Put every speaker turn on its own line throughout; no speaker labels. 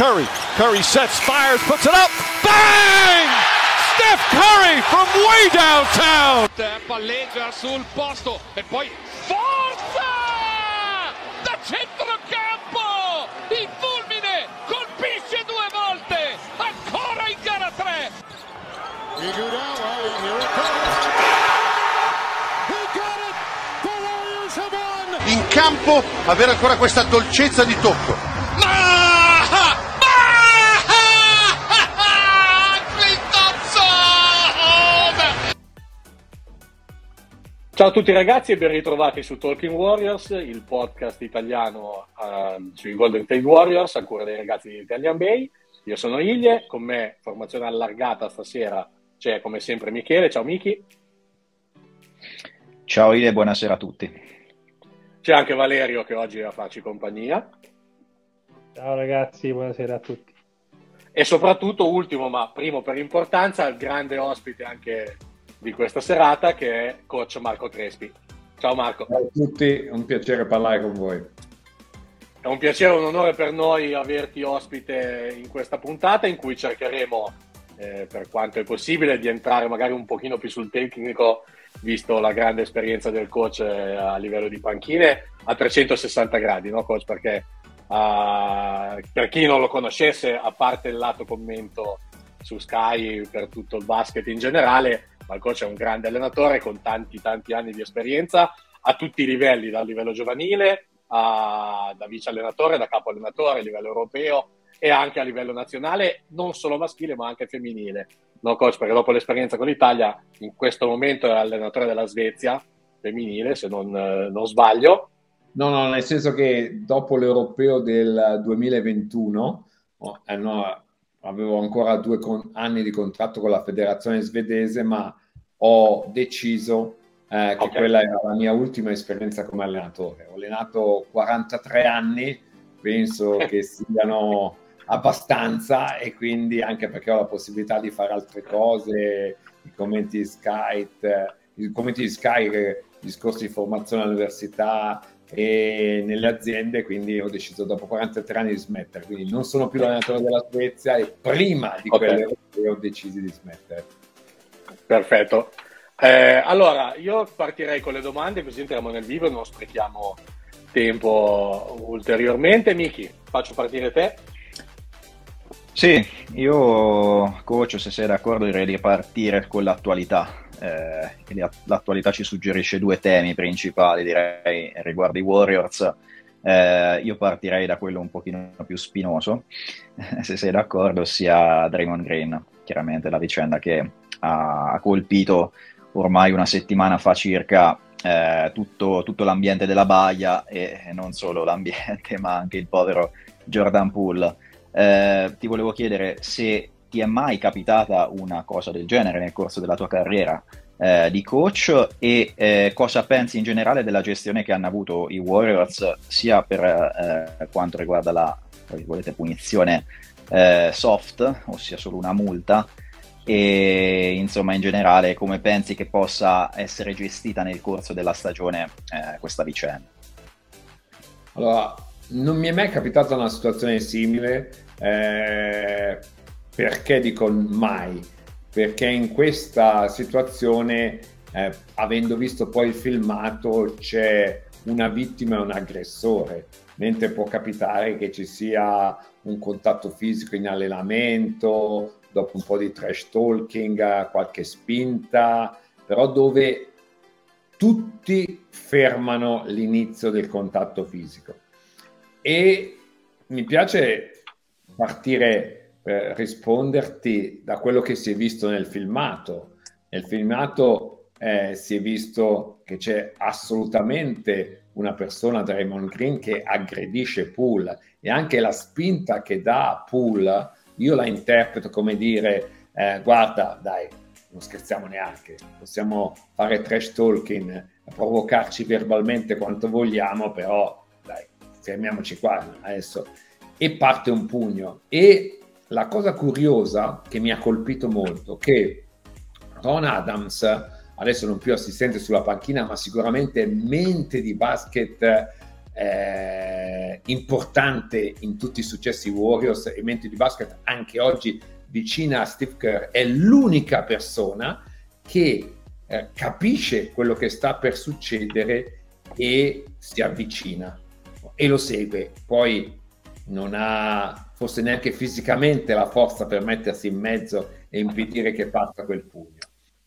Curry. Curry sets, fires, puts it up. Bang! Steph Curry from way downtown.
Palleggia sul posto e poi forza! Da centrocampo! Il fulmine colpisce due volte! Ancora in gara 3!
Iguodala, here it comes. He got it! The Warriors have won!
in campo avere ancora questa dolcezza di tocco.
Ciao a tutti ragazzi e ben ritrovati su Talking Warriors, il podcast italiano eh, sui Golden State Warriors, a cura dei ragazzi di Italian Bay. Io sono Iglie, con me formazione allargata stasera c'è come sempre Michele, ciao Michi.
Ciao Ile, buonasera a tutti.
C'è anche Valerio che oggi è a farci compagnia.
Ciao ragazzi, buonasera a tutti.
E soprattutto, ultimo ma primo per importanza, il grande ospite anche di questa serata che è coach Marco Trespi. Ciao Marco.
Ciao a tutti, è un piacere parlare con voi.
È un piacere e un onore per noi averti ospite in questa puntata in cui cercheremo, eh, per quanto è possibile, di entrare magari un pochino più sul tecnico, visto la grande esperienza del coach eh, a livello di panchine, a 360 gradi, no coach? Perché uh, per chi non lo conoscesse, a parte il lato commento su Sky per tutto il basket in generale, ma il coach è un grande allenatore con tanti tanti anni di esperienza a tutti i livelli, dal livello giovanile a, da vice allenatore, da capo allenatore a livello europeo e anche a livello nazionale, non solo maschile ma anche femminile. No, coach, perché dopo l'esperienza con l'Italia, in questo momento è allenatore della Svezia femminile, se non, eh, non sbaglio.
No, no, nel senso che dopo l'europeo del 2021 oh, eh, no, avevo ancora due con- anni di contratto con la federazione svedese, ma ho deciso eh, che
Ok.
quella era la mia ultima esperienza come allenatore. Ho allenato 43 anni, penso che siano abbastanza e quindi anche perché ho la possibilità di fare altre cose, i commenti di Sky, eh, i commenti di Sky, eh, discorsi di formazione all'università e nelle aziende, quindi ho deciso dopo 43 anni di smettere, quindi non sono più l'allenatore della Svezia e prima di
Ok.
quelle europee ho deciso di smettere.
Perfetto. Eh, allora, io partirei con le domande, così entriamo nel vivo e non sprechiamo tempo ulteriormente. Miki, faccio partire te.
Sì, io coach, se sei d'accordo, direi di partire con l'attualità. Eh, la- l'attualità ci suggerisce due temi principali, direi, riguardo i Warriors. Eh, io partirei da quello un pochino più spinoso, se sei d'accordo, ossia Draymond Green, chiaramente la vicenda che ha colpito ormai una settimana fa circa eh, tutto, tutto l'ambiente della baia e non solo l'ambiente, ma anche il povero Jordan Poole. Eh, ti volevo chiedere se ti è mai capitata una cosa del genere nel corso della tua carriera eh, di coach e eh, cosa pensi in generale della gestione che hanno avuto i Warriors sia per eh, quanto riguarda la punizione eh, soft, ossia solo una multa, e insomma in generale come pensi che possa essere gestita nel corso della stagione eh, questa vicenda?
Allora, non mi è mai capitata una situazione simile, eh, perché dico mai? Perché in questa situazione, eh, avendo visto poi il filmato, c'è una vittima e un aggressore, mentre può capitare che ci sia un contatto fisico in allenamento, dopo un po' di trash talking, qualche spinta, però dove tutti fermano l'inizio del contatto fisico. E mi piace partire per risponderti da quello che si è visto nel filmato. Nel filmato eh, si è visto che c'è assolutamente una persona, Draymond Green, che aggredisce Poole e anche la spinta che dà a io la interpreto come dire, eh, guarda, dai, non scherziamo neanche, possiamo fare trash talking, provocarci verbalmente quanto vogliamo, però dai, fermiamoci qua adesso. E parte un pugno. E la cosa curiosa che mi ha colpito molto, che Ron Adams, adesso non più assistente sulla panchina, ma sicuramente mente di basket eh, importante in tutti i successi Warriors e mente di basket anche oggi vicina a Steve Kerr è l'unica persona che eh, capisce quello che sta per succedere e si avvicina e lo segue. Poi non ha forse neanche fisicamente la forza per mettersi in mezzo e impedire che parta quel pugno.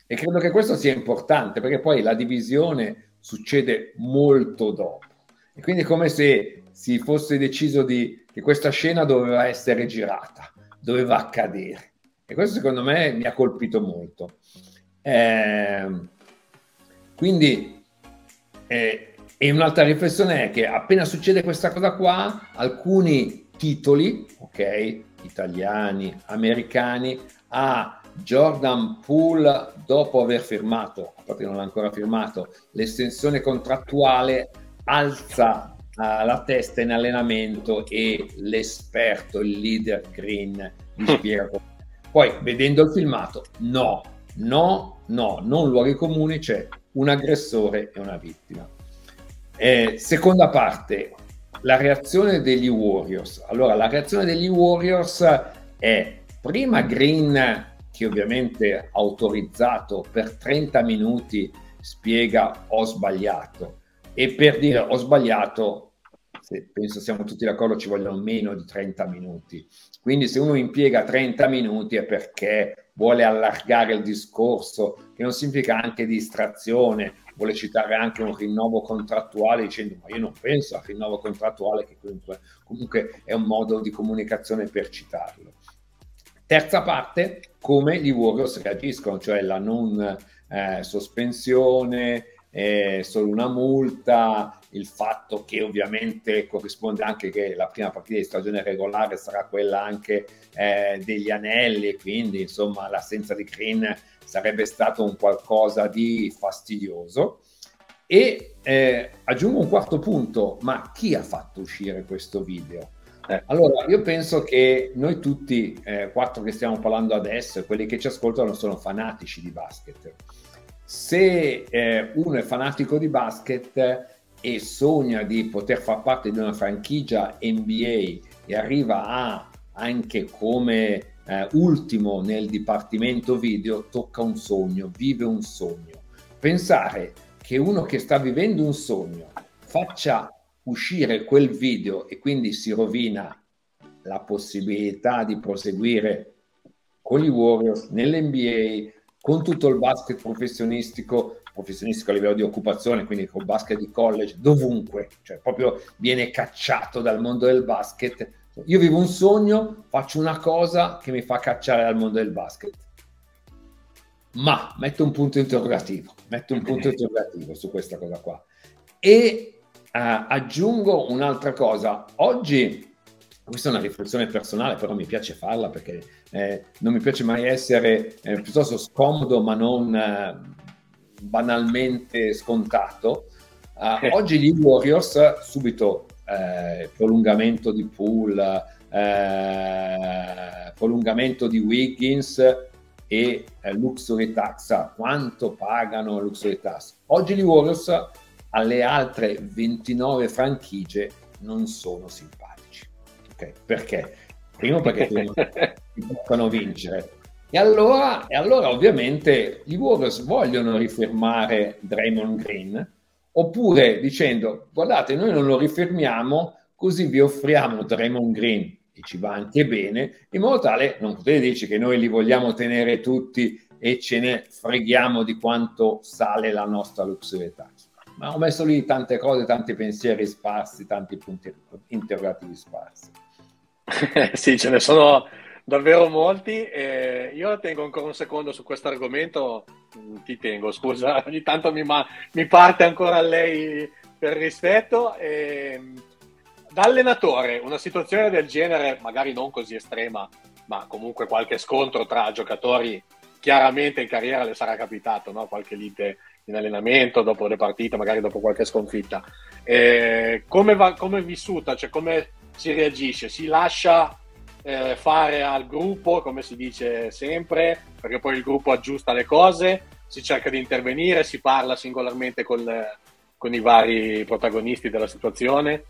E credo che questo sia importante perché poi la divisione succede molto dopo. E quindi è come se si fosse deciso di, che questa scena doveva essere girata, doveva accadere. E questo secondo me mi ha colpito molto. Eh, quindi, eh, e un'altra riflessione è che appena succede questa cosa qua, alcuni titoli, ok, italiani, americani, a Jordan Poole, dopo aver firmato, a parte non l'ha ancora firmato, l'estensione contrattuale, alza uh, la testa in allenamento e l'esperto, il leader Green, gli spiega come. Poi, vedendo il filmato, no, no, no, non luoghi comuni, c'è un aggressore e una vittima. Eh, seconda parte, la reazione degli Warriors. Allora, la reazione degli Warriors è prima Green, che ovviamente autorizzato per 30 minuti, spiega ho sbagliato. E per dire ho sbagliato, se penso siamo tutti d'accordo, ci vogliono meno di 30 minuti. Quindi se uno impiega 30 minuti è perché vuole allargare il discorso, che non significa anche distrazione, vuole citare anche un rinnovo contrattuale dicendo ma io non penso al rinnovo contrattuale che comunque, comunque è un modo di comunicazione per citarlo. Terza parte, come gli Warriors reagiscono, cioè la non eh, sospensione, eh, solo una multa, il fatto che ovviamente corrisponde anche che la prima partita di stagione regolare sarà quella anche eh, degli anelli, quindi insomma l'assenza di Green sarebbe stato un qualcosa di fastidioso. E eh, aggiungo un quarto punto, ma chi ha fatto uscire questo video? Eh. Allora, io penso che noi tutti, eh, quattro che stiamo parlando adesso, quelli che ci ascoltano, sono fanatici di basket. Se eh, uno è fanatico di basket e sogna di poter far parte di una franchigia NBA e arriva a anche come eh, ultimo nel dipartimento video, tocca un sogno, vive un sogno. Pensare che uno che sta vivendo un sogno faccia uscire quel video e quindi si rovina la possibilità di proseguire con gli Warriors nell'NBA, con tutto il basket professionistico, professionistico a livello di occupazione, quindi col basket di college, dovunque, cioè proprio viene cacciato dal mondo del basket. Io vivo un sogno, faccio una cosa che mi fa cacciare dal mondo del basket. Ma metto un punto interrogativo, metto un punto interrogativo su questa cosa qua. E Uh, aggiungo un'altra cosa. Oggi, questa è una riflessione personale, però mi piace farla perché eh, non mi piace mai essere eh, piuttosto scomodo, ma non eh, banalmente scontato. Uh, oggi gli Warriors, subito eh, prolungamento di Pool, eh, prolungamento di Wiggins e Luxury Tax. Quanto pagano Luxury Tax? Oggi gli Warriors alle altre 29 franchigie non sono simpatici. Okay? Perché? Primo perché ti possono vincere. E allora, e allora ovviamente i Warriors vogliono rifirmare Draymond Green oppure dicendo guardate noi non lo rifirmiamo così vi offriamo Draymond Green e ci va anche bene in modo tale non potete dirci che noi li vogliamo tenere tutti e ce ne freghiamo di quanto sale la nostra luxury tax ma ho messo lì tante cose, tanti pensieri sparsi, tanti punti interrogativi sparsi.
sì, ce ne sono davvero molti. Eh, io tengo ancora un secondo su questo argomento, mm, ti tengo, scusa, ogni tanto mi, ma- mi parte ancora lei per rispetto. Eh, da allenatore, una situazione del genere, magari non così estrema, ma comunque qualche scontro tra giocatori, chiaramente in carriera le sarà capitato, no? qualche lite in allenamento, dopo le partite, magari dopo qualche sconfitta. Eh, come, va, come è vissuta? Cioè, come si reagisce? Si lascia eh, fare al gruppo, come si dice sempre, perché poi il gruppo aggiusta le cose, si cerca di intervenire, si parla singolarmente con con i vari protagonisti della situazione?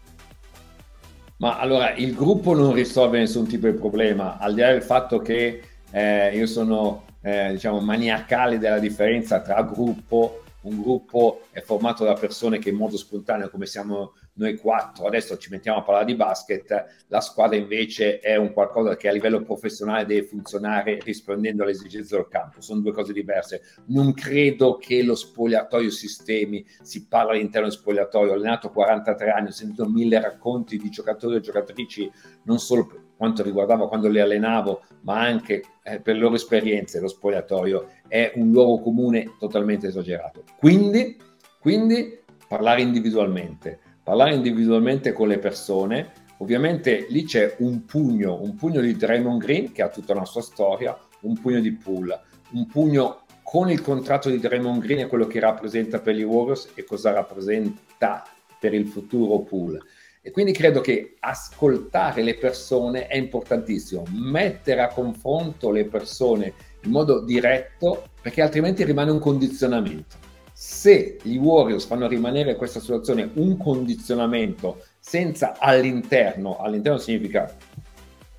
Ma allora il gruppo non risolve nessun tipo di problema, al di là del fatto che eh, io sono eh, diciamo maniacale della differenza tra gruppo un gruppo è formato da persone che in modo spontaneo, come siamo noi quattro, adesso ci mettiamo a parlare di basket, la squadra invece è un qualcosa che a livello professionale deve funzionare rispondendo alle esigenze del campo, sono due cose diverse. Non credo che lo spogliatoio sistemi, si parla all'interno dello spogliatoio, ho allenato 43 anni, ho sentito mille racconti di giocatori e giocatrici, non solo per quanto riguardava quando li allenavo, ma anche eh, per le loro esperienze, lo spogliatoio è un luogo comune totalmente esagerato. Quindi, quindi parlare individualmente, parlare individualmente con le persone. Ovviamente lì c'è un pugno, un pugno di Draymond Green che ha tutta una sua storia, un pugno di Pool, un pugno con il contratto di Draymond Green e quello che rappresenta per gli Warriors e cosa rappresenta per il futuro Pool. E quindi credo che ascoltare le persone è importantissimo, mettere a confronto le persone in modo diretto, perché altrimenti rimane un condizionamento. Se gli Warriors fanno rimanere questa situazione un condizionamento senza all'interno, all'interno significa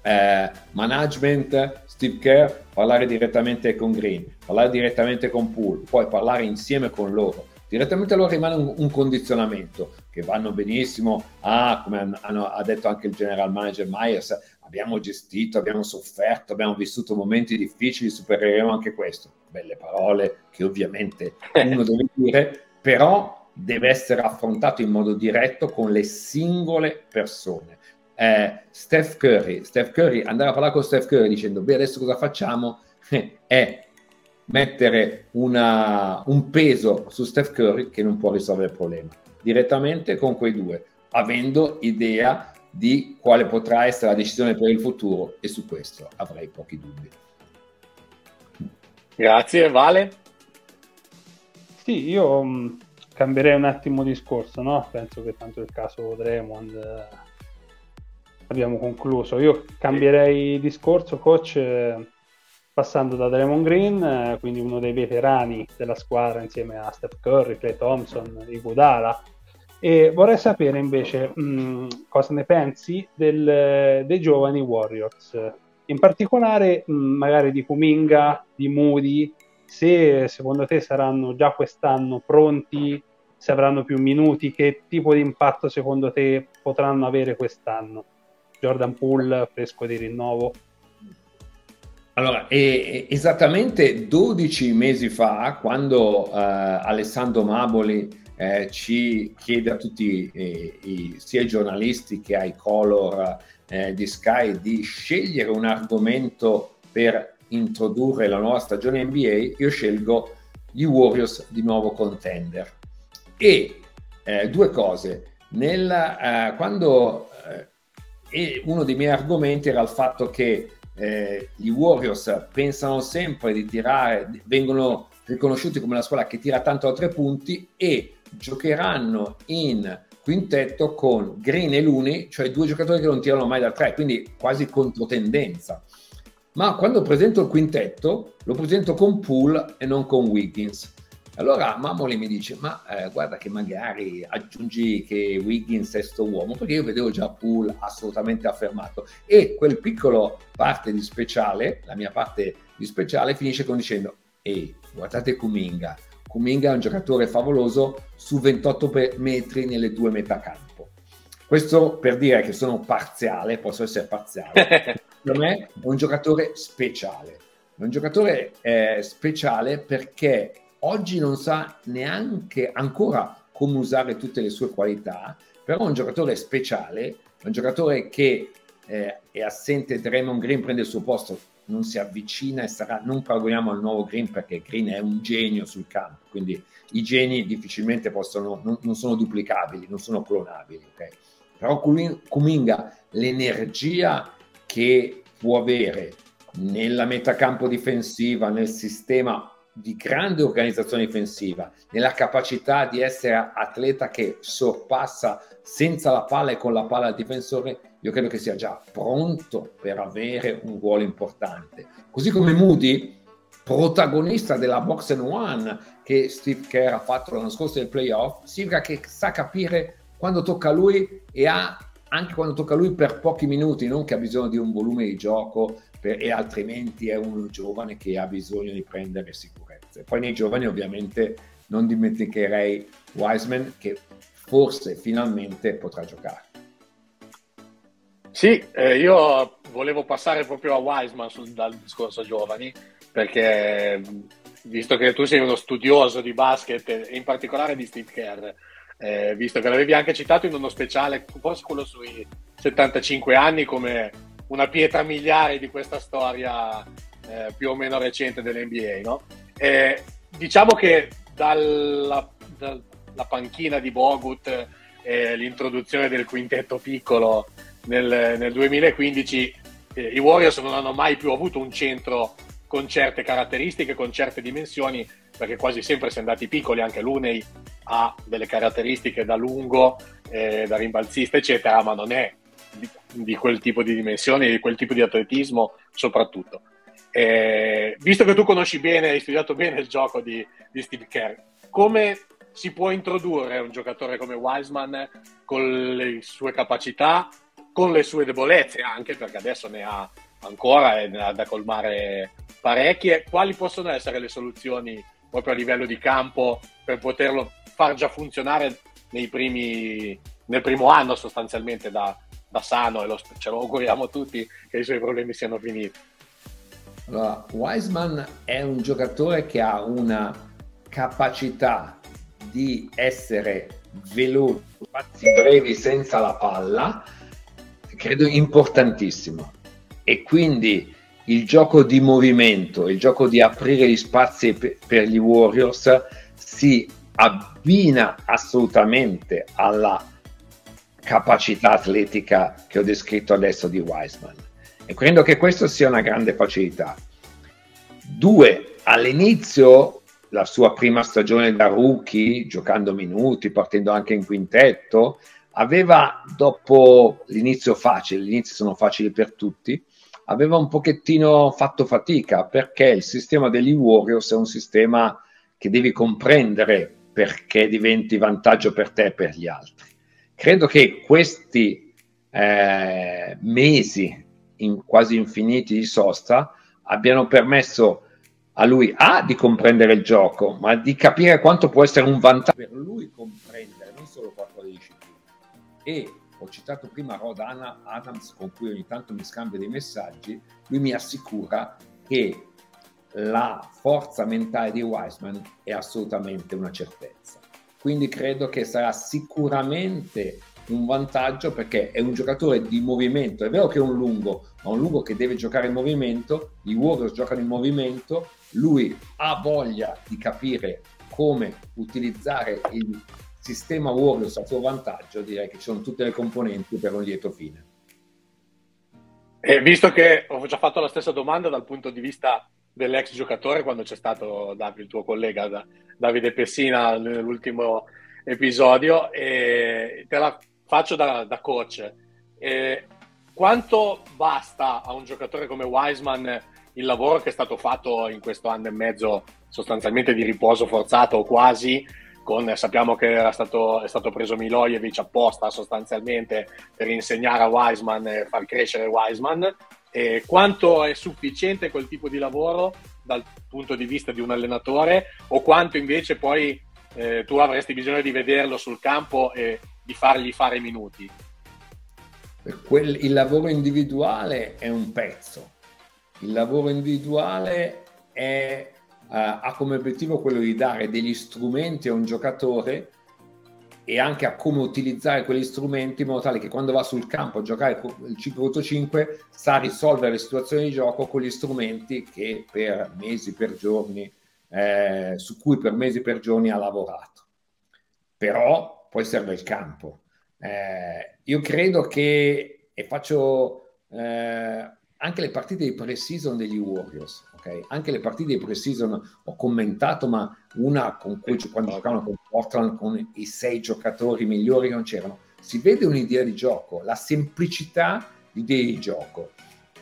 eh, management, Steve Kerr, parlare direttamente con Green, parlare direttamente con Poole, poi parlare insieme con loro direttamente loro rimane un, un, condizionamento che vanno benissimo. Ah, come hanno, ha detto anche il general manager Myers, abbiamo gestito, abbiamo sofferto, abbiamo vissuto momenti difficili, supereremo anche questo. Belle parole che ovviamente uno deve dire, però deve essere affrontato in modo diretto con le singole persone. Eh, Steph Curry, Steph Curry, andare a parlare con Steph Curry dicendo, beh adesso cosa facciamo? è mettere una, un peso su Steph Curry che non può risolvere il problema direttamente con quei due, avendo idea di quale potrà essere la decisione per il futuro e su questo avrei pochi dubbi.
Grazie, Vale.
Sì, io mm, cambierei un attimo discorso, no? Penso che tanto il caso Draymond eh, abbiamo concluso. Io cambierei discorso, coach. Eh, passando da Draymond Green, eh, quindi uno dei veterani della squadra insieme a Steph Curry, Clay Thompson, Iguodala. E vorrei sapere invece mh, mm, cosa ne pensi del, dei giovani Warriors, in particolare mh, mm, magari di Kuminga, di Moody, se secondo te saranno già quest'anno pronti, se avranno più minuti, che tipo di impatto secondo te potranno avere quest'anno? Jordan Poole, fresco di rinnovo.
Allora, esattamente 12 mesi fa, quando eh, Alessandro Maboli eh, ci chiede a tutti eh, i, sia i giornalisti che ai color eh, di Sky di scegliere un argomento per introdurre la nuova stagione NBA, io scelgo gli Warriors di nuovo contender. E eh, due cose, Nel, eh, quando uno dei miei argomenti era il fatto che eh, i Warriors pensano sempre di tirare, vengono riconosciuti come la squadra che tira tanto a tre punti e giocheranno in quintetto con Green e Looney, cioè due giocatori che non tirano mai da tre, quindi quasi controtendenza. Ma quando presento il quintetto, lo presento con Poole e non con Wiggins. Allora Mamoli mi dice, ma eh, guarda che magari aggiungi che Wiggins è sto uomo, perché io vedevo già Poole assolutamente affermato. E quel piccolo parte di speciale, la mia parte di speciale, finisce con dicendo, ehi, guardate Kuminga. Kuminga è un giocatore favoloso su 28 metri nelle due metà campo. Questo per dire che sono parziale, posso essere parziale. per me è un giocatore speciale. È un giocatore eh, speciale perché oggi non sa neanche ancora come usare tutte le sue qualità, però è un giocatore speciale, è un giocatore che eh, è assente Draymond Green prende il suo posto, non si avvicina e sarà, non paragoniamo al nuovo Green perché Green è un genio sul campo, quindi i geni difficilmente possono, non, non sono duplicabili, non sono clonabili, okay? però Kuminga l'energia che può avere nella metacampo difensiva, nel sistema di grande organizzazione difensiva, nella capacità di essere atleta che sorpassa senza la palla e con la palla il difensore, io credo che sia già pronto per avere un ruolo importante. Così come Moody, protagonista della box and one che Steve Kerr ha fatto l'anno scorso nel playoff, significa che sa capire quando tocca a lui e ha anche quando tocca a lui per pochi minuti, non che ha bisogno di un volume di gioco per, e altrimenti è un giovane che ha bisogno di prendere sicurezze. Poi nei giovani ovviamente non dimenticherei Wiseman che forse finalmente potrà giocare.
Sì, eh, io volevo passare proprio a Wiseman sul, dal discorso giovani perché visto che tu sei uno studioso di basket e in particolare di Steve Kerr, eh, visto che l'avevi anche citato in uno speciale, forse quello sui 75 anni come una pietra miliare di questa storia eh, più o meno recente dell'NBA, no? Eh, diciamo che dalla, dalla, panchina di Bogut e l'introduzione del quintetto piccolo nel, nel 2015 eh, i Warriors non hanno mai più avuto un centro con certe caratteristiche, con certe dimensioni, perché quasi sempre si è andati piccoli, anche Lunei ha delle caratteristiche da lungo, eh, da rimbalzista, eccetera, ma non è di, di, quel tipo di dimensioni, di quel tipo di atletismo soprattutto. Eh, visto che tu conosci bene, hai studiato bene il gioco di, di Steve Kerr, come si può introdurre un giocatore come Wiseman con le sue capacità, con le sue debolezze anche, perché adesso ne ha ancora e ne ha da colmare parecchie. Quali possono essere le soluzioni proprio a livello di campo per poterlo far già funzionare primi, nel primo anno sostanzialmente da, da sano e lo, ce lo auguriamo tutti che i suoi problemi siano finiti.
Allora, Wiseman è un giocatore che ha una capacità di essere veloce, spazi brevi senza la palla, credo importantissimo. E quindi il gioco di movimento, il gioco di aprire gli spazi per gli Warriors si abbina assolutamente alla capacità atletica che ho descritto adesso di Wiseman e credo che questo sia una grande facilità. Due, all'inizio la sua prima stagione da rookie, giocando minuti, partendo anche in quintetto, aveva dopo l'inizio facile, gli inizi sono facili per tutti, aveva un pochettino fatto fatica perché il sistema degli Warriors è un sistema che devi comprendere perché diventi vantaggio per te e per gli altri. Credo che questi eh, mesi in quasi infiniti di sosta abbiano permesso a lui A di comprendere il gioco, ma di capire quanto può essere un vantaggio per lui comprendere non solo quattro discipline e ho citato prima Rod Adams con cui ogni tanto mi scambio dei messaggi, lui mi assicura che la forza mentale di Wiseman è assolutamente una certezza. Quindi credo che sarà sicuramente un vantaggio perché è un giocatore di movimento. È vero che è un lungo, ma un lungo che deve giocare in movimento. I Warriors giocano in movimento. Lui ha voglia di capire come utilizzare il sistema Warriors a suo vantaggio, direi che ci sono tutte le componenti per un lieto fine.
E visto che ho già fatto la stessa domanda dal punto di vista dell'ex giocatore, quando c'è stato Davide, il tuo collega Davide Pessina nell'ultimo episodio, e te la faccio da, da coach. E quanto basta a un giocatore come Wiseman il lavoro che è stato fatto in questo anno e mezzo sostanzialmente di riposo forzato o quasi con, sappiamo che stato, è stato preso Milojevic apposta sostanzialmente per insegnare a Wiseman e far crescere Wiseman. E quanto è sufficiente quel tipo di lavoro dal punto di vista di un allenatore o quanto invece poi eh, tu avresti bisogno di vederlo sul campo e di fargli fare minuti?
Quel, il lavoro individuale è un pezzo, il lavoro individuale è eh, ha come obiettivo quello di dare degli strumenti a un giocatore e anche a come utilizzare quegli strumenti in modo tale che quando va sul campo a giocare il 5 5 sa risolvere le situazioni di gioco con gli strumenti che per mesi, per giorni, eh, su cui per mesi, per giorni ha lavorato. Però poi serve il campo. Eh, io credo che, e faccio eh, anche le partite di pre-season degli Warriors, ok? Anche le partite di pre-season ho commentato, ma una con cui quando giocavano con Portland con i sei giocatori migliori che non c'erano, si vede un'idea di gioco, la semplicità di idee di gioco.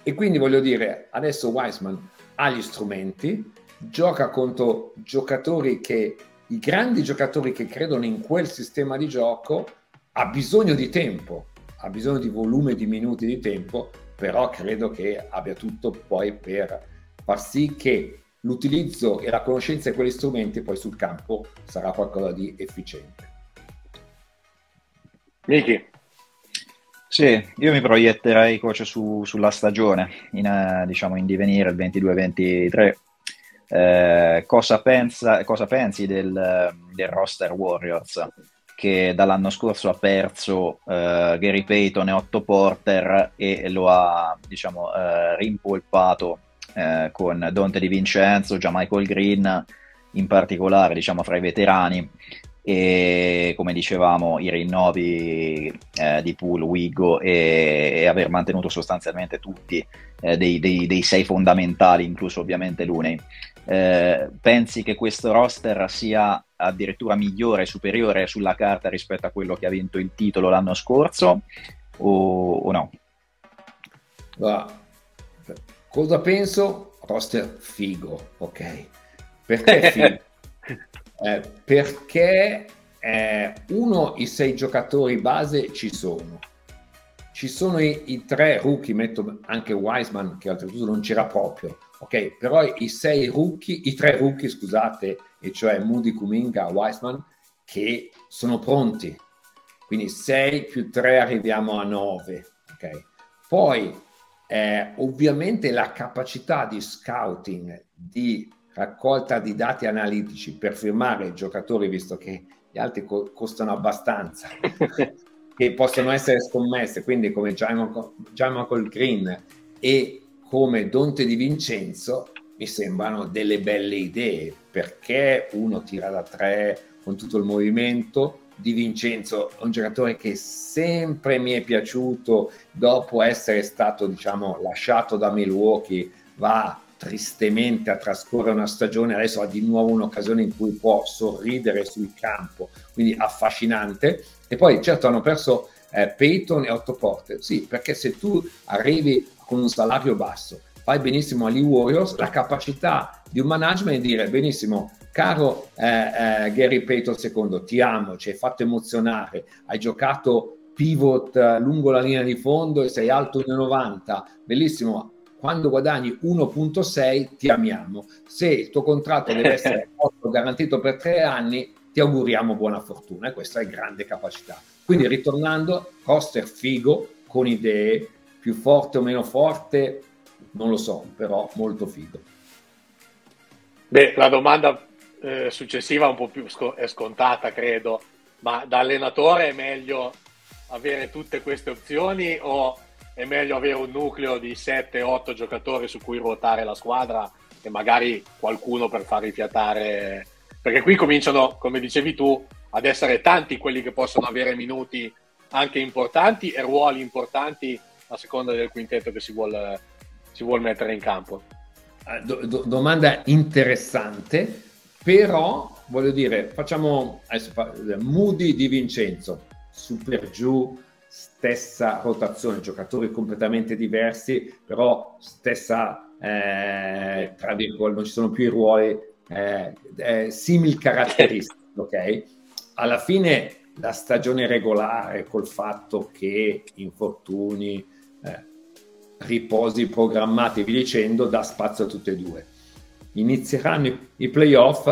E quindi voglio dire, adesso Wiseman ha gli strumenti, gioca contro giocatori che i grandi giocatori che credono in quel sistema di gioco ha bisogno di tempo, ha bisogno di volume di minuti di tempo, però credo che abbia tutto poi per far sì che l'utilizzo e la conoscenza di quegli strumenti poi sul campo sarà qualcosa di efficiente.
Miki.
Sì, io mi proietterei coach su, sulla stagione, in, eh, diciamo in divenire il 22-23. Eh, cosa, pensa, cosa, pensi del, del, roster Warriors che dall'anno scorso ha perso eh, Gary Payton e Otto Porter e lo ha diciamo, eh, rimpolpato eh, con Dante Di Vincenzo, già Michael Green in particolare diciamo fra i veterani e come dicevamo i rinnovi eh, di Pool, Wigo e, e, aver mantenuto sostanzialmente tutti eh, dei, dei, dei, sei fondamentali, incluso ovviamente Luney. Eh, pensi che questo roster sia addirittura migliore, superiore sulla carta rispetto a quello che ha vinto il titolo l'anno scorso o, o no?
Va. Cosa penso? Roster figo, ok? Perché figo? Eh, perché eh, uno, i sei giocatori base ci sono. Ci sono i, i, tre rookie, metto anche Wiseman che oltretutto non c'era proprio, ok? Però i sei rookie, i tre rookie, scusate, e cioè Moody, Kuminga, Wiseman, che sono pronti. Quindi 6 più 3 arriviamo a 9, ok? Poi eh, ovviamente la capacità di scouting, di raccolta di dati analitici per firmare i giocatori, visto che gli altri co- costano abbastanza, che possono essere scommesse, quindi come Jamal Green e come Donte Di Vincenzo, mi sembrano delle belle idee, perché uno tira da tre con tutto il movimento, Di Vincenzo un giocatore che sempre mi è piaciuto dopo essere stato diciamo lasciato da Milwaukee va tristemente a trascorrere una stagione, adesso ha di nuovo un'occasione in cui può sorridere sul campo, quindi affascinante. E poi certo hanno perso eh, Peyton e Otto Porter, sì, perché se tu arrivi con un salario basso, fai benissimo agli Warriors, la capacità di un management è dire benissimo, caro eh, eh, Gary Payton II, ti amo, ci hai fatto emozionare, hai giocato pivot eh, lungo la linea di fondo e sei alto 1,90, bellissimo, quando guadagni 1.6 ti amiamo. Se il tuo contratto deve essere garantito per tre anni, ti auguriamo buona fortuna e questa è grande capacità. Quindi ritornando, roster figo, con idee, più forte o meno forte, non lo so, però molto figo.
Beh, la domanda eh, successiva un po' più sc- è scontata, credo, ma da allenatore è meglio avere tutte queste opzioni o è meglio avere un nucleo di 7-8 giocatori su cui ruotare la squadra e magari qualcuno per far rifiatare. Perché qui cominciano, come dicevi tu, ad essere tanti quelli che possono avere minuti anche importanti e ruoli importanti a seconda del quintetto che si vuole, si vuol mettere in campo.
Eh, do, do, domanda interessante, però voglio dire, facciamo adesso, Moody di Vincenzo, su per giù, stessa rotazione, giocatori completamente diversi, però stessa, eh, tra virgolette, non ci sono più i ruoli, eh, eh, simili caratteristiche, ok? Alla fine la stagione regolare col fatto che infortuni, eh, riposi programmati via dicendo, dà spazio a tutte e due. Inizieranno i, i playoff,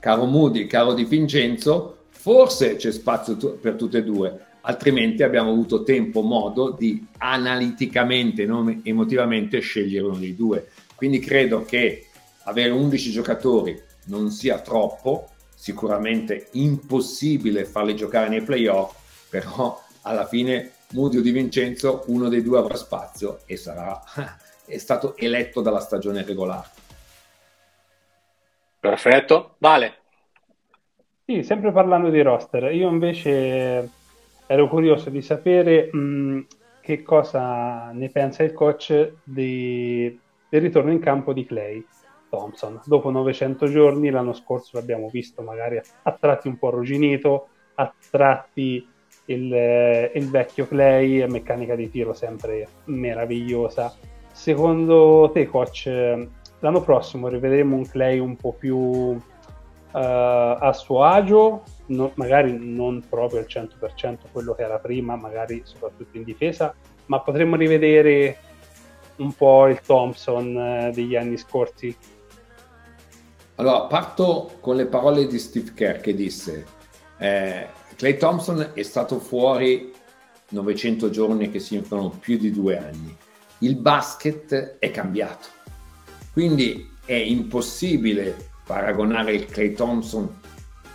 caro Moody, caro Di Vincenzo, forse c'è spazio tu- per tutte e due, altrimenti abbiamo avuto tempo, modo di analiticamente, non emotivamente, scegliere uno dei due. Quindi credo che avere 11 giocatori non sia troppo, sicuramente impossibile farli giocare nei playoff, però alla fine Mudio Di Vincenzo, uno dei due avrà spazio e sarà è stato eletto dalla stagione regolare.
Perfetto, vale.
Sì, sempre parlando di roster, io invece ero curioso di sapere mh, che cosa ne pensa il coach di, del ritorno in campo di Clay Thompson. Dopo 900 giorni, l'anno scorso l'abbiamo visto magari a tratti un po' arrugginito, a tratti il, il vecchio Clay, meccanica di tiro sempre meravigliosa. Secondo te, coach, l'anno prossimo rivedremo un Clay un po' più uh, a suo agio, no, magari non proprio al 100% quello che era prima, magari soprattutto in difesa, ma potremmo rivedere un po' il Thompson eh, degli anni scorsi.
Allora, parto con le parole di Steve Kerr che disse eh, Clay Thompson è stato fuori 900 giorni che si infano più di due anni. Il basket è cambiato. Quindi è impossibile paragonare il Clay Thompson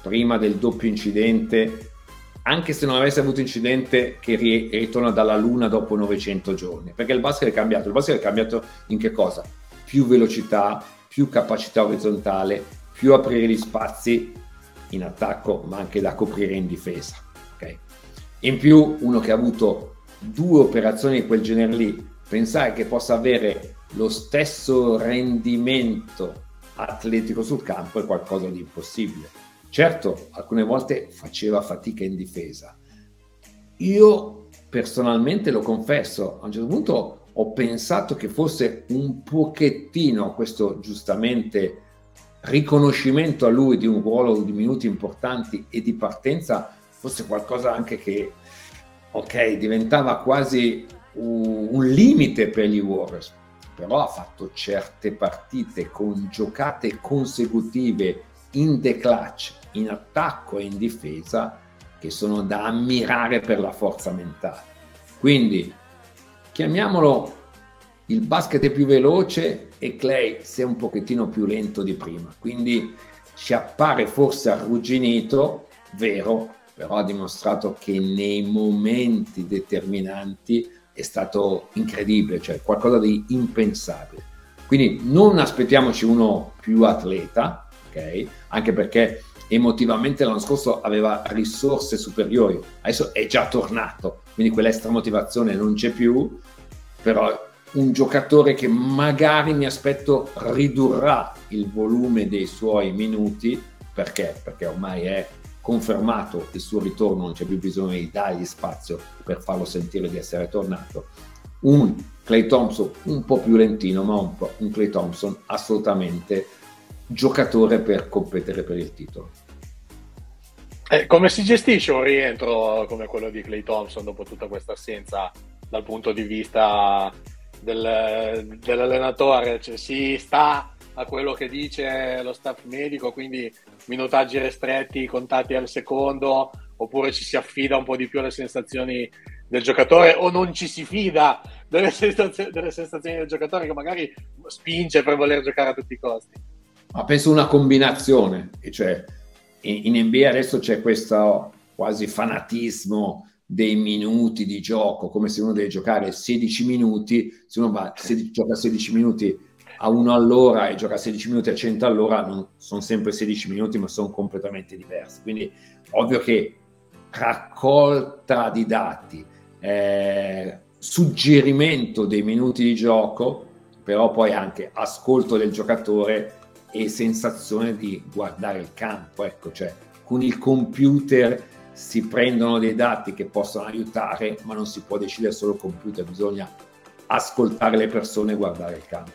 prima del doppio incidente, anche se non avesse avuto incidente che ritorna dalla Luna dopo 900 giorni, perché il basket è cambiato. Il basket è cambiato in che cosa? Più velocità, più capacità orizzontale, più aprire gli spazi in attacco, ma anche da coprire in difesa. Okay? In più, uno che ha avuto due operazioni di quel genere lì, pensare che possa avere lo stesso rendimento atletico sul campo è qualcosa di impossibile. Certo, alcune volte faceva fatica in difesa. Io personalmente lo confesso, a un certo punto ho pensato che fosse un pochettino questo giustamente riconoscimento a lui di un ruolo di minuti importanti e di partenza fosse qualcosa anche che, ok, diventava quasi un, limite per gli Warriors, però ha fatto certe partite con giocate consecutive in the clutch, in attacco e in difesa, che sono da ammirare per la forza mentale. Quindi, chiamiamolo il basket è più veloce e Clay si è un pochettino più lento di prima, quindi ci appare forse arrugginito, vero, però ha dimostrato che nei momenti determinanti è stato incredibile, cioè qualcosa di impensabile. Quindi non aspettiamoci uno più atleta, ok? Anche perché emotivamente l'anno scorso aveva risorse superiori, adesso è già tornato, quindi quell'extra motivazione non c'è più, però un giocatore che magari mi aspetto ridurrà il volume dei suoi minuti perché? Perché ormai è confermato il suo ritorno, non c'è più bisogno di dargli spazio per farlo sentire di essere tornato. Un Clay Thompson un po' più lentino, ma un, po', un Clay Thompson assolutamente giocatore per competere per il titolo.
Eh, come si gestisce un rientro come quello di Clay Thompson dopo tutta questa assenza dal punto di vista del, dell'allenatore, cioè, si sta a quello che dice lo staff medico, quindi minutaggi restretti, contati al secondo, oppure ci si affida un po' di più alle sensazioni del giocatore o non ci si fida delle sensazioni, delle sensazioni del giocatore che magari spinge per voler giocare a tutti i costi.
Ma penso una combinazione, cioè in NBA adesso c'è questo quasi fanatismo dei minuti di gioco, come se uno deve giocare 16 minuti, se uno va, se gioca 16 minuti a 1 all'ora e gioca 16 minuti a 100 all'ora, non sono sempre 16 minuti, ma sono completamente diversi. Quindi ovvio che raccolta di dati, eh, suggerimento dei minuti di gioco, però poi anche ascolto del giocatore e sensazione di guardare il campo, ecco, cioè con il computer si prendono dei dati che possono aiutare, ma non si può decidere solo computer, bisogna ascoltare le persone e guardare il campo.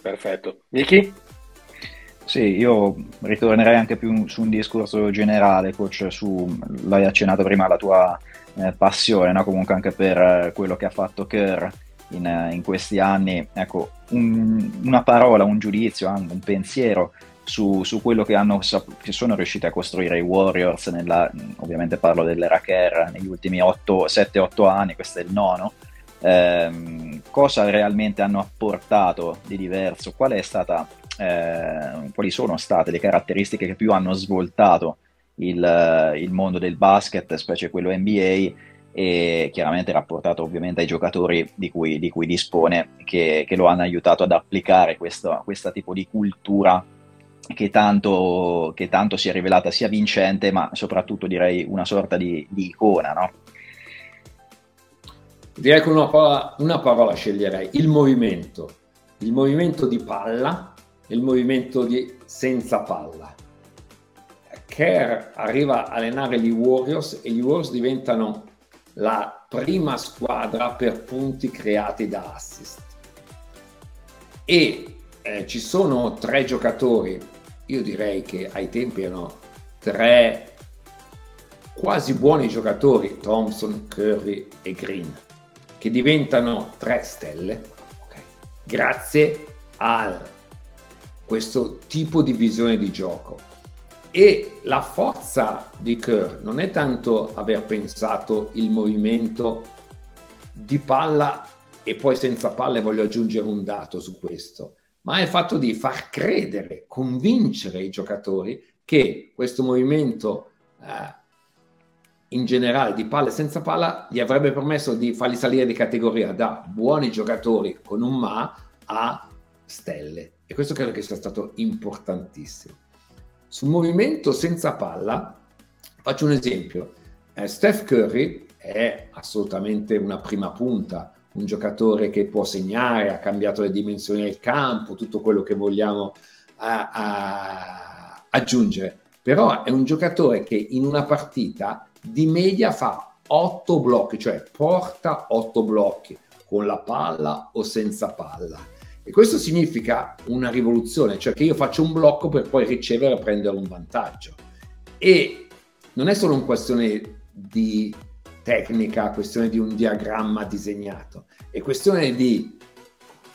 Perfetto. Miki?
Sì, io ritornerei anche più su un discorso generale, coach, su, l'hai accennato prima, la tua eh, passione, no? comunque anche per eh, quello che ha fatto Kerr in, eh, in questi anni. Ecco, un, una parola, un giudizio, un pensiero su, su quello che, hanno, che, sono riusciti a costruire i Warriors, nella, ovviamente parlo dell'era Kerr, negli ultimi 7-8 anni, questo è il nono, eh, cosa realmente hanno apportato di diverso, qual stata, eh, quali sono state le caratteristiche che più hanno svoltato il, il mondo del basket, specie quello NBA, e chiaramente rapportato ovviamente ai giocatori di cui, di cui dispone, che, che, lo hanno aiutato ad applicare questo, questo tipo di cultura che tanto, che tanto, si è rivelata sia vincente, ma soprattutto direi una sorta di, di icona, no?
Direi che una parola, una parola sceglierei, il movimento, il movimento di palla e il movimento di senza palla. Kerr arriva a allenare gli Warriors e gli Warriors diventano la prima squadra per punti creati da assist e eh, ci sono tre giocatori, io direi che ai tempi erano tre quasi buoni giocatori, Thompson, Curry e Green, che diventano tre stelle, okay, grazie a questo tipo di visione di gioco. E la forza di Kerr non è tanto aver pensato il movimento di palla e poi senza palle voglio aggiungere un dato su questo, ma è il fatto di far credere, convincere i giocatori che questo movimento eh, in generale di palle senza palla gli avrebbe permesso di farli salire di categoria da buoni giocatori con un ma a stelle e questo credo che sia stato importantissimo. Sul movimento senza palla faccio un esempio. Eh, Steph Curry è assolutamente una prima punta un giocatore che può segnare, ha cambiato le dimensioni del campo, tutto quello che vogliamo a, a, aggiungere. Però è un giocatore che in una partita di media fa 8 blocchi, cioè porta 8 blocchi con la palla o senza palla. E questo significa una rivoluzione, cioè che io faccio un blocco per poi ricevere e prendere un vantaggio. E non è solo una questione di tecnica, questione di un diagramma disegnato, è questione di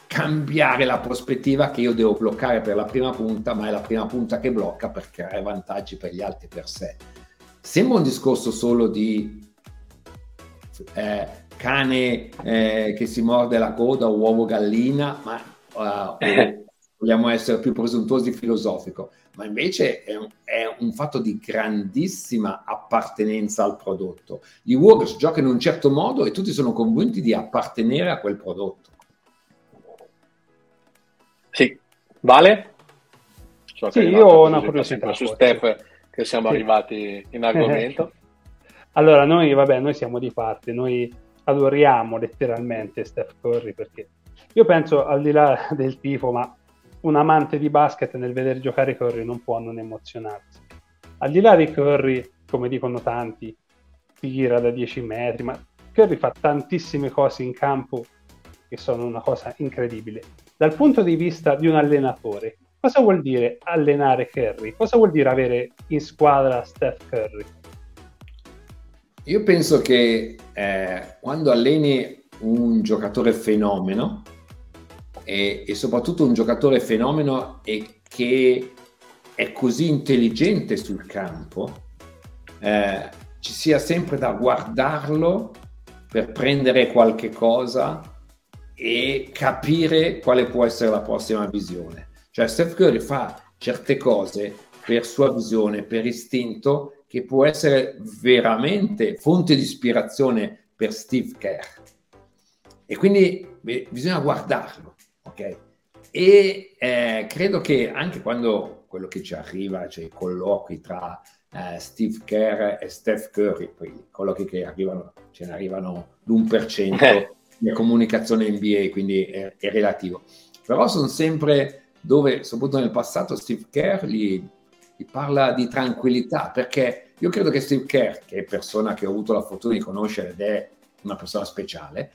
cambiare la prospettiva che io devo bloccare per la prima punta, ma è la prima punta che blocca per creare vantaggi per gli altri per sé. Sembra un discorso solo di eh, cane eh, che si morde la coda uovo gallina, ma uh, vogliamo essere più presuntuosi filosofico ma invece è un, è un, fatto di grandissima appartenenza al prodotto. Gli Warriors giocano in un certo modo e tutti sono convinti di appartenere a quel prodotto.
Sì, vale?
So sì, io ho una curiosità.
Su Steph che siamo sì. arrivati in argomento.
allora, noi, vabbè, noi siamo di parte, noi adoriamo letteralmente Steph Curry perché io penso al di là del tifo, ma un amante di basket nel vedere giocare Curry non può non emozionarsi. Al di là di Curry, come dicono tanti, tira da 10 metri, ma Curry fa tantissime cose in campo che sono una cosa incredibile. Dal punto di vista di un allenatore, cosa vuol dire allenare Curry? Cosa vuol dire avere in squadra Steph Curry?
Io penso che eh, quando alleni un giocatore fenomeno, e, e soprattutto un giocatore fenomeno e che è così intelligente sul campo, eh, ci sia sempre da guardarlo per prendere qualche cosa e capire quale può essere la prossima visione. Cioè Steph Curry fa certe cose per sua visione, per istinto, che può essere veramente fonte di ispirazione per Steve Kerr. E quindi beh, bisogna guardarlo ok? E eh, credo che anche quando quello che ci arriva, cioè i colloqui tra eh, Steve Kerr e Steph Curry, poi i colloqui che arrivano, ce ne arrivano l'1% eh. di comunicazione NBA, quindi è, è relativo. Però sono sempre dove, soprattutto nel passato, Steve Kerr gli, gli parla di tranquillità, perché io credo che Steve Kerr, che è persona che ho avuto la fortuna di conoscere ed è una persona speciale,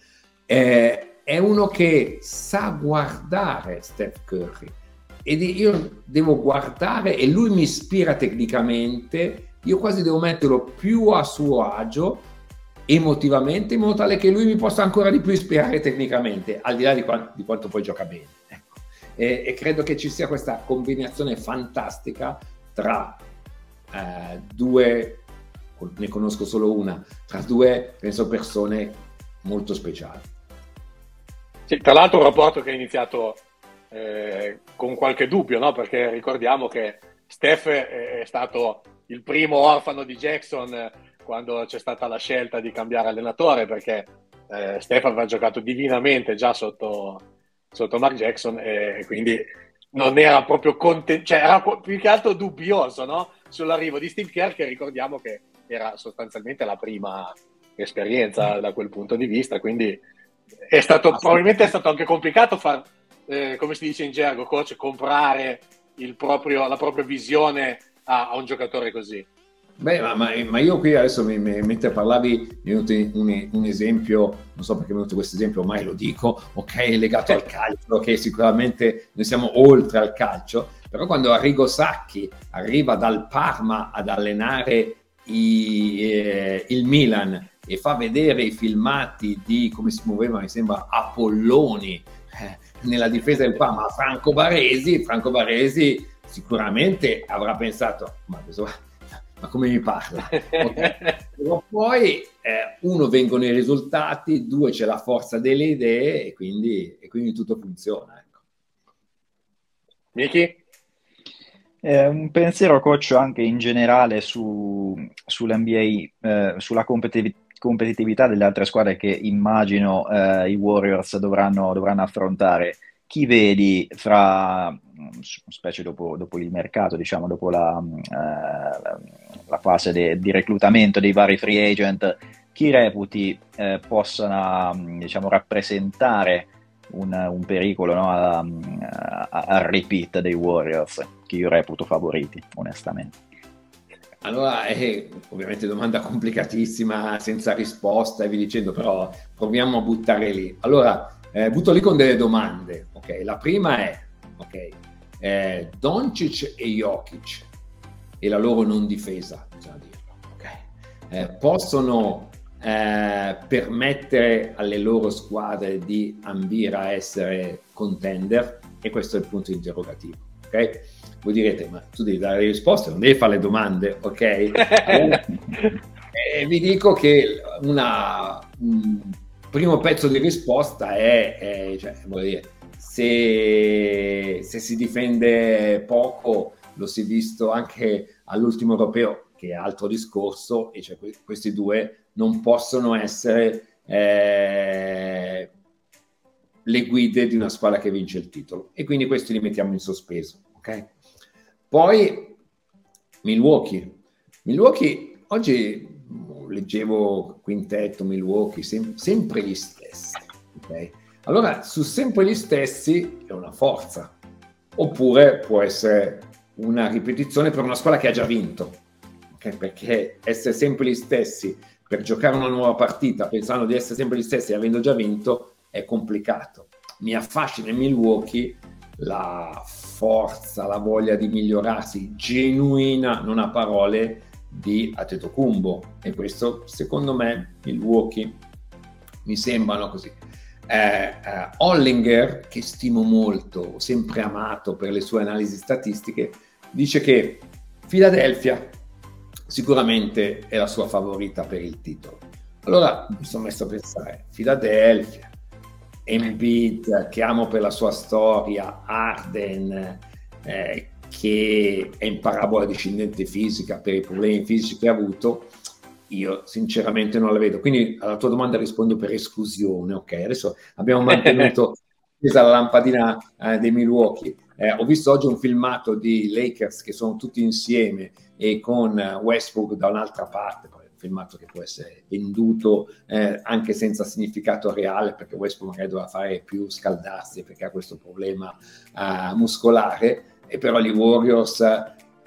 eh, è uno che sa guardare Steph Curry ed io devo guardare e lui mi ispira tecnicamente, io quasi devo metterlo più a suo agio emotivamente in modo tale che lui mi possa ancora di più ispirare tecnicamente, al di là di, quanto, di quanto poi gioca bene. Ecco. E, e, credo che ci sia questa combinazione fantastica tra eh, due, ne conosco solo una, tra due, penso, persone molto speciali.
Sì, tra l'altro un rapporto che è iniziato eh, con qualche dubbio, no? perché ricordiamo che Steph è stato il primo orfano di Jackson quando c'è stata la scelta di cambiare allenatore, perché eh, Steph aveva giocato divinamente già sotto, sotto Mark Jackson e quindi non era proprio contento, cioè era più che altro dubbioso no? sull'arrivo di Steve Kerr, che ricordiamo che era sostanzialmente la prima esperienza da quel punto di vista, quindi è stato, probabilmente è stato anche complicato far, eh, come si dice in gergo, coach, comprare proprio, la propria visione a, a, un giocatore così.
Beh, ma, ma, ma, io qui adesso mi, mi, mentre parlavi mi è venuto un, un, esempio, non so perché mi è venuto questo esempio, ormai lo dico, ok, legato al calcio, che sicuramente noi siamo oltre al calcio, però quando Arrigo Sacchi arriva dal Parma ad allenare i, eh, il Milan e fa vedere i filmati di come si muoveva, mi sembra, Apolloni eh, nella difesa del Parma a Franco Baresi, Franco Baresi sicuramente avrà pensato, ma questo ma come mi parla? Okay. Però poi eh, uno vengono i risultati, due c'è la forza delle idee e quindi, e quindi tutto funziona. Ecco.
Miki?
Eh, un pensiero, coach, anche in generale su, sull'NBA, eh, sulla competitività competitività delle altre squadre che immagino eh, i Warriors dovranno, dovranno, affrontare. Chi vedi fra, specie dopo, dopo il mercato, diciamo, dopo la, eh, la fase de, di reclutamento dei vari free agent, chi reputi eh, possano diciamo, rappresentare un, un pericolo no, al repeat dei Warriors, che io reputo favoriti, onestamente.
Allora, è ovviamente domanda complicatissima, senza risposta e vi dicendo, però proviamo a buttare lì. Allora, eh, butto lì con delle domande. Ok, la prima è, ok, eh, Doncic e Jokic e la loro non difesa, bisogna dirlo, okay. eh, possono eh, permettere alle loro squadre di ambire a essere contender e questo è il punto interrogativo. Okay? Voi direte, ma tu devi dare le risposte, non devi fare le domande, ok? Allora, eh, vi dico che una, un primo pezzo di risposta è, è cioè, dire, se, se si difende poco, lo si è visto anche all'ultimo europeo, che è altro discorso, e cioè questi due non possono essere eh, le guide di una squadra che vince il titolo. E quindi questi li mettiamo in sospeso. Okay? Poi Milwaukee. Milwaukee, oggi leggevo quintetto Milwaukee, sem- sempre gli stessi. Okay? Allora, su sempre gli stessi è una forza, oppure può essere una ripetizione per una squadra che ha già vinto, okay? perché essere sempre gli stessi per giocare una nuova partita pensando di essere sempre gli stessi e avendo già vinto è complicato. Mi affascina in Milwaukee la forza, la voglia di migliorarsi genuina, non a parole, di Atetokumbo e questo secondo me Milwaukee mi sembrano così. Eh, eh, Hollinger, che stimo molto, sempre amato per le sue analisi statistiche, dice che Philadelphia sicuramente è la sua favorita per il titolo. Allora mi sono messo a pensare, Philadelphia, Embiid, che amo per la sua storia, Arden, eh, che è in parabola discendente fisica per i problemi fisici che ha avuto, io sinceramente non la vedo. Quindi alla tua domanda rispondo per esclusione, ok? Adesso abbiamo mantenuto la lampadina eh, dei Milwaukee. Eh, ho visto oggi un filmato di Lakers che sono tutti insieme e con Westbrook da un'altra parte, filmato che può essere venduto eh, anche senza significato reale perché Westbrook magari doveva fare più scaldarsi perché ha questo problema uh, muscolare e però gli Warriors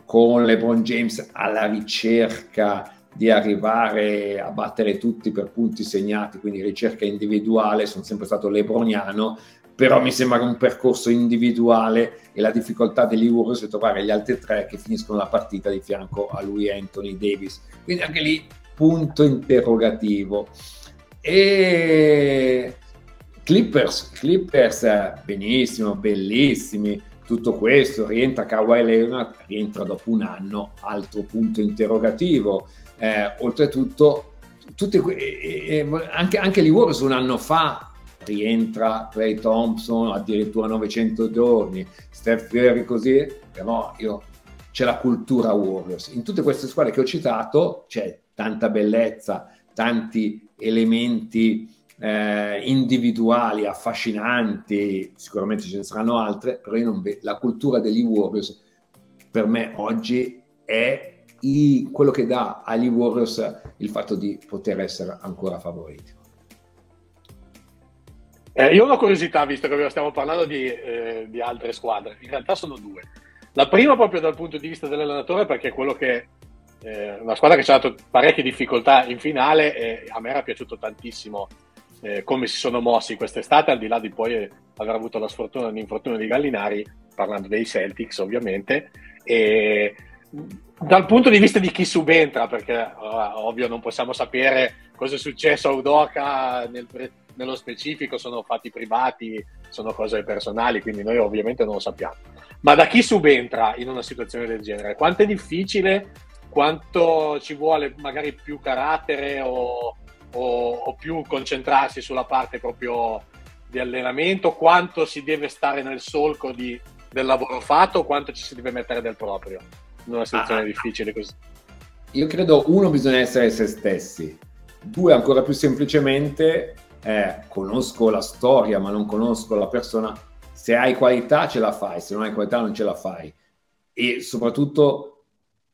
con LeBron James alla ricerca di arrivare a battere tutti per punti segnati, quindi ricerca individuale, sono sempre stato lebroniano, però mi sembra un percorso individuale e la difficoltà degli Warriors è trovare gli altri tre che finiscono la partita di fianco a lui Anthony Davis. Quindi anche lì punto interrogativo. E Clippers, Clippers benissimo, bellissimi, tutto questo, rientra Kawhi Leonard, rientra dopo un anno, altro punto interrogativo. Eh, oltretutto, tutti, anche, anche gli Warriors un anno fa rientra Clay Thompson addirittura 900 giorni, Steph Curry così, però io, c'è la cultura Warriors. In tutte queste squadre che ho citato c'è tanta bellezza, tanti elementi eh, individuali, affascinanti, sicuramente ce ne saranno altre, però vedo, la cultura degli Warriors per me oggi è i, quello che dà agli Warriors il fatto di poter essere ancora favoriti.
Eh, io ho una curiosità, visto che stiamo parlando di, eh, di, altre squadre. In realtà sono due. La prima proprio dal punto di vista dell'allenatore, perché è quello che eh, una squadra che ci ha dato parecchie difficoltà in finale e a me era piaciuto tantissimo eh, come si sono mossi quest'estate, al di là di poi aver avuto la sfortuna dell'infortunio di Gallinari, parlando dei Celtics ovviamente, e dal punto di vista di chi subentra, perché oh, ovvio non possiamo sapere cosa è successo a Udoca nel, nello specifico, sono fatti privati, sono cose personali, quindi noi ovviamente non lo sappiamo. Ma da chi subentra in una situazione del genere? Quanto è difficile? Quanto ci vuole magari più carattere o, o, o più concentrarsi sulla parte proprio di allenamento? Quanto si deve stare nel solco di, del lavoro fatto? Quanto ci si deve mettere del proprio? in una situazione ah, difficile così.
Io credo, uno, bisogna essere se stessi. Due, ancora più semplicemente, eh, conosco la storia, ma non conosco la persona. Se hai qualità ce la fai, se non hai qualità non ce la fai. E soprattutto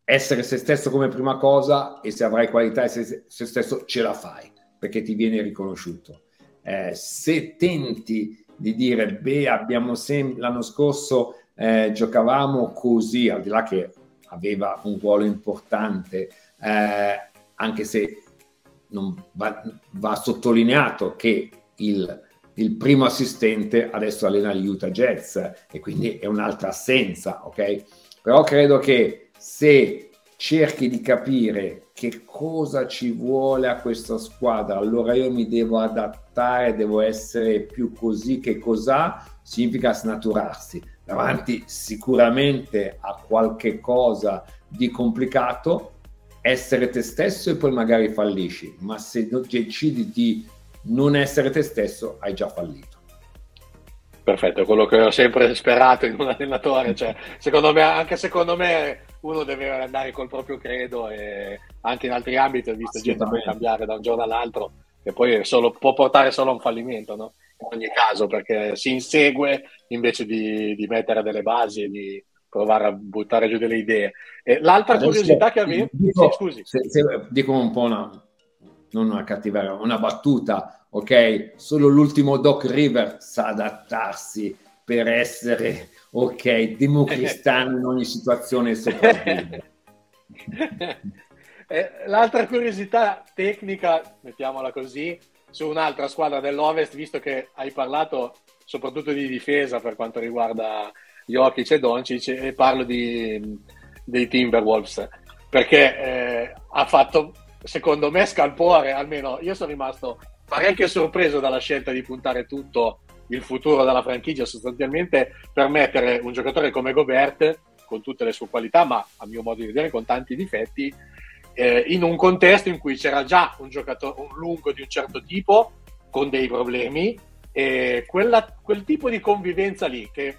essere se stesso come prima cosa e se avrai qualità e se, se stesso ce la fai, perché ti viene riconosciuto. Eh, se tenti di dire, beh, abbiamo sem- l'anno scorso eh, giocavamo così, al di là che aveva un ruolo importante, eh, anche se va, va, sottolineato che il, il, primo assistente adesso allena gli Utah Jets e quindi è un'altra assenza, ok? Però credo che se cerchi di capire che cosa ci vuole a questa squadra, allora io mi devo adattare, devo essere più così che cos'ha, significa snaturarsi davanti sicuramente a qualche cosa di complicato, essere te stesso e poi magari fallisci, ma se decidi di non essere te stesso hai già fallito.
Perfetto, quello che ho sempre sperato in un allenatore, cioè, secondo me, anche secondo me uno deve andare col proprio credo e anche in altri ambiti ho visto gente cambiare da un giorno all'altro e poi solo, può portare solo a un fallimento, no? in ogni caso perché si insegue invece di, di mettere delle basi e di provare a buttare giù delle idee. E l'altra Adesso, curiosità che avevo...
Dico, sì, scusi. Se, se, dico un po' una, non una cattiveria, una battuta, ok? Solo l'ultimo Doc River sa adattarsi per essere, ok, democristiano in ogni situazione e sopravvivere.
L'altra curiosità tecnica, mettiamola così, su un'altra squadra dell'Ovest, visto che hai parlato soprattutto di difesa per quanto riguarda Jokic e Doncic, e parlo di, dei Timberwolves, perché eh, ha fatto, secondo me, scalpore, almeno io sono rimasto parecchio sorpreso dalla scelta di puntare tutto il futuro della franchigia sostanzialmente per mettere un giocatore come Gobert, con tutte le sue qualità, ma a mio modo di vedere con tanti difetti, eh, in un contesto in cui c'era già un giocatore, un lungo di un certo tipo, con dei problemi, e quella, quel tipo di convivenza lì, che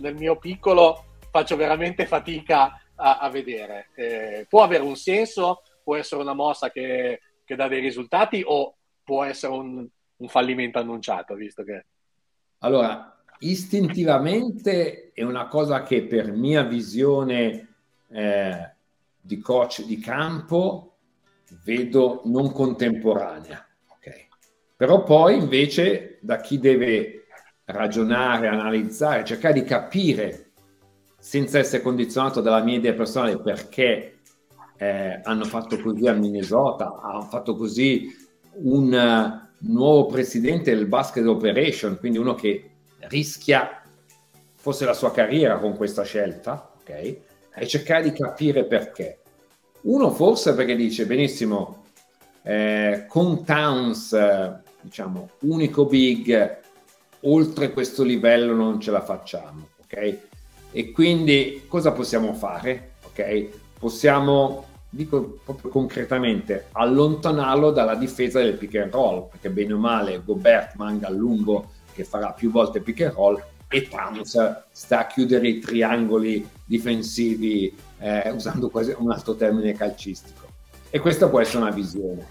nel mio piccolo faccio veramente fatica a, a vedere, eh, può avere un senso, può essere una mossa che, che dà dei risultati? O può essere un, un fallimento annunciato, visto che...
Allora, istintivamente è una cosa che per mia visione eh, di coach di campo vedo non contemporanea. Okay? Però poi invece da chi deve ragionare, analizzare, cercare di capire senza essere condizionato dalla mia idea personale perché eh, hanno fatto così a Minnesota, hanno fatto così un nuovo presidente del basket operation, quindi uno che rischia forse la sua carriera con questa scelta, ok? e cercare di capire perché. Uno forse perché dice benissimo, eh, con Towns, eh, diciamo, unico big, oltre questo livello non ce la facciamo, ok? E quindi cosa possiamo fare? Ok? Possiamo, dico proprio concretamente, allontanarlo dalla difesa del pick and roll, perché bene o male Gobert manga a lungo che farà più volte pick and roll e Towns sta a chiudere i triangoli difensivi eh, usando quasi un altro termine calcistico. E questa può essere una visione.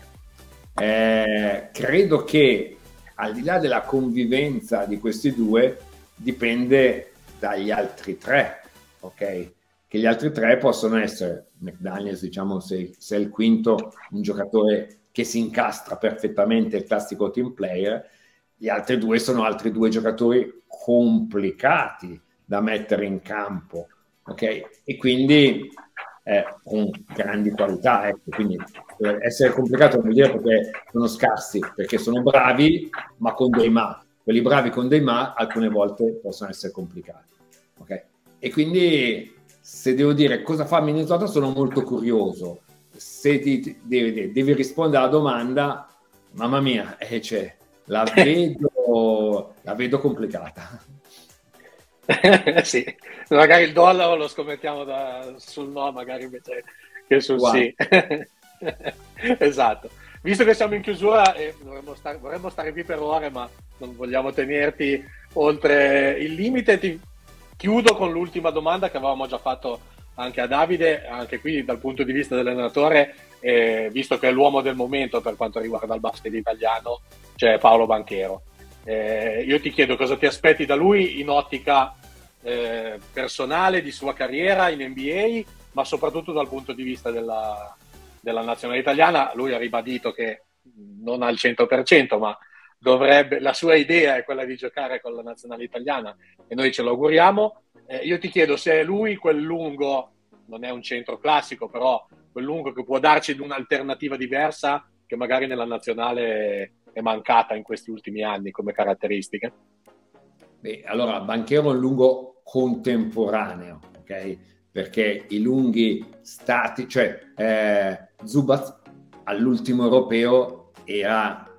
Eh, credo che al di là della convivenza di questi due dipende dagli altri tre, ok? Che gli altri tre possono essere McDaniels, diciamo, se, se è il quinto, un giocatore che si incastra perfettamente, il classico team player, gli altri due sono altri due giocatori complicati da mettere in campo, ok? E quindi eh, con grandi qualità. Ecco. Quindi eh, essere complicato vuol dire perché sono scarsi, perché sono bravi, ma con dei ma. Quelli bravi con dei ma alcune volte possono essere complicati. Okay? E quindi se devo dire cosa fa Minnesota sono molto curioso. Se ti, devi, devi rispondere alla domanda, mamma mia, eh, cioè, la, vedo, la vedo complicata.
sì, magari il dollaro lo scommettiamo da, sul no, magari invece che sul wow. sì. esatto. Visto che siamo in chiusura e vorremmo stare, vorremmo stare qui per ore, ma non vogliamo tenerti oltre il limite, ti chiudo con l'ultima domanda che avevamo già fatto anche a Davide, anche qui dal punto di vista dell'allenatore, eh, visto che è l'uomo del momento per quanto riguarda il basket italiano, c'è Paolo Banchero. Eh, io ti chiedo cosa ti aspetti da lui in ottica eh, personale, di sua carriera in NBA, ma soprattutto dal punto di vista della, della nazionale italiana. Lui ha ribadito che non al 100%, ma dovrebbe, la sua idea è quella di giocare con la nazionale italiana e noi ce lo auguriamo. Eh, io ti chiedo se è lui quel lungo, non è un centro classico, però quel lungo che può darci un'alternativa diversa che magari nella nazionale è mancata in questi ultimi anni come caratteristiche.
Beh, allora, Banchero è un lungo contemporaneo, ok? Perché i lunghi stati, cioè eh, Zubat all'ultimo europeo era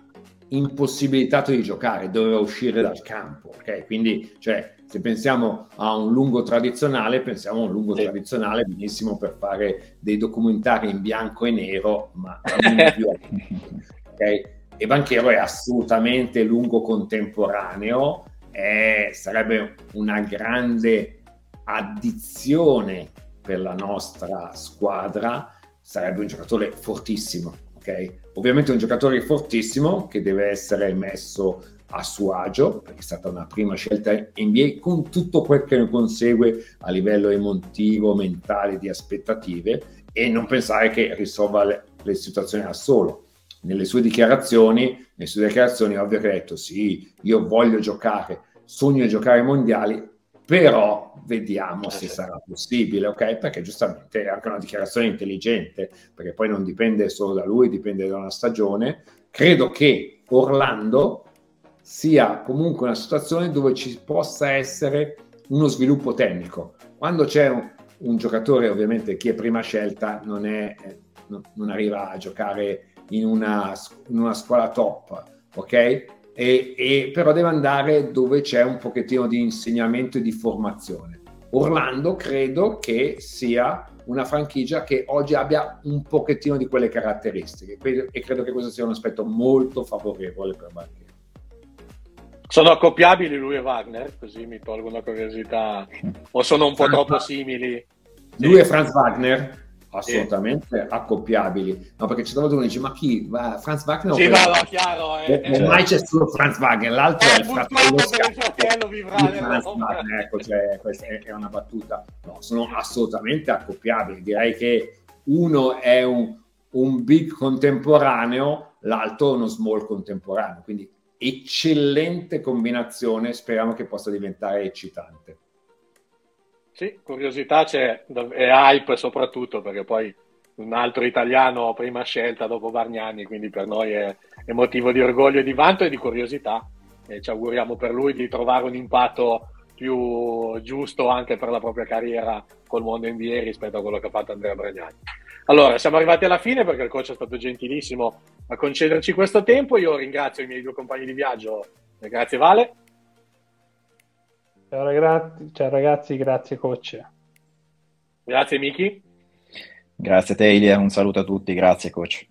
impossibilitato di giocare, doveva uscire dal campo. ok? Quindi, cioè, se pensiamo a un lungo tradizionale, pensiamo a un lungo sì. tradizionale benissimo per fare dei documentari in bianco e nero, ma più. ok? E Banchero è assolutamente lungo contemporaneo, è, sarebbe una grande addizione per la nostra squadra, sarebbe un giocatore fortissimo ok? Ovviamente è un giocatore fortissimo che deve essere messo a suo agio, perché è stata una prima scelta NBA, con tutto quel che ne consegue a livello emotivo, mentale, di aspettative, e non pensare che risolva le, le situazioni da solo. Nelle sue dichiarazioni, nelle sue dichiarazioni ovvio che ha detto sì, io voglio giocare, sogno di giocare ai mondiali, però vediamo se certo. sarà possibile, ok? Perché giustamente è anche una dichiarazione intelligente, perché poi non dipende solo da lui, dipende da una stagione. Credo che Orlando sia comunque una situazione dove ci possa essere uno sviluppo tecnico. Quando c'è un, un giocatore, ovviamente chi è prima scelta non, è, non arriva a giocare in una, in una scuola top, ok? E, e, però deve andare dove c'è un pochettino di insegnamento e di formazione. Orlando credo che sia una franchigia che oggi abbia un pochettino di quelle caratteristiche e credo che questo sia un aspetto molto favorevole per Barchero.
Sono accoppiabili lui e Wagner? Così mi tolgo una curiosità. O sono un po' troppo simili?
Lui sì. e Franz Wagner? Assolutamente accoppiabili. No, perché c'è stato uno dice: Ma chi? Va, Franz Wagner?
Sì, no, no, chiaro. Eh,
eh, ormai c'è solo Franz Wagner, l'altro
eh,
è il fratello,
fratello
Franz Wagner. Ecco, cioè, questa è, è, una battuta. No, sono assolutamente accoppiabili. Direi che uno è un, un big contemporaneo, l'altro uno small contemporaneo. Quindi eccellente combinazione. Speriamo che possa diventare eccitante.
Sì, curiosità c'è e hype soprattutto perché poi un altro italiano prima scelta dopo Bargnani, quindi per noi è, è motivo di orgoglio e di vanto e di curiosità e ci auguriamo per lui di trovare un impatto più giusto anche per la propria carriera col mondo NBA rispetto a quello che ha fatto Andrea Bragnani. Allora, siamo arrivati alla fine perché il coach è stato gentilissimo a concederci questo tempo. Io ringrazio i miei due compagni di viaggio. Grazie Vale.
Ciao ragazzi, ciao ragazzi grazie coach.
Grazie Miki.
Grazie a te Ilia, un saluto a tutti, grazie coach.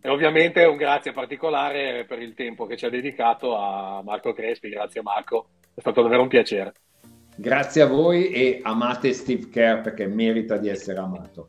E ovviamente un grazie particolare per il tempo che ci ha dedicato a Marco Crespi, grazie Marco, è stato davvero un piacere.
Grazie a voi e amate Steve Kerr perché merita di essere amato.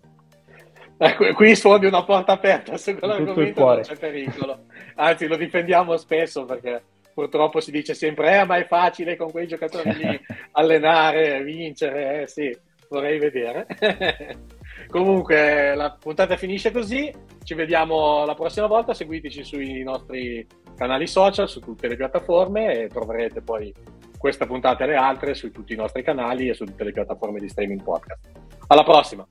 Ecco, qui sfondi una porta aperta, secondo l'argomento non c'è pericolo. Anzi, lo difendiamo spesso perché purtroppo si dice sempre, eh, ma è facile con quei giocatori lì allenare, vincere, eh, sì, vorrei vedere. Comunque la puntata finisce così, ci vediamo la prossima volta, seguiteci sui nostri canali social, su tutte le piattaforme e troverete poi questa puntata e le altre su tutti i nostri canali e su tutte le piattaforme di streaming podcast. Alla prossima!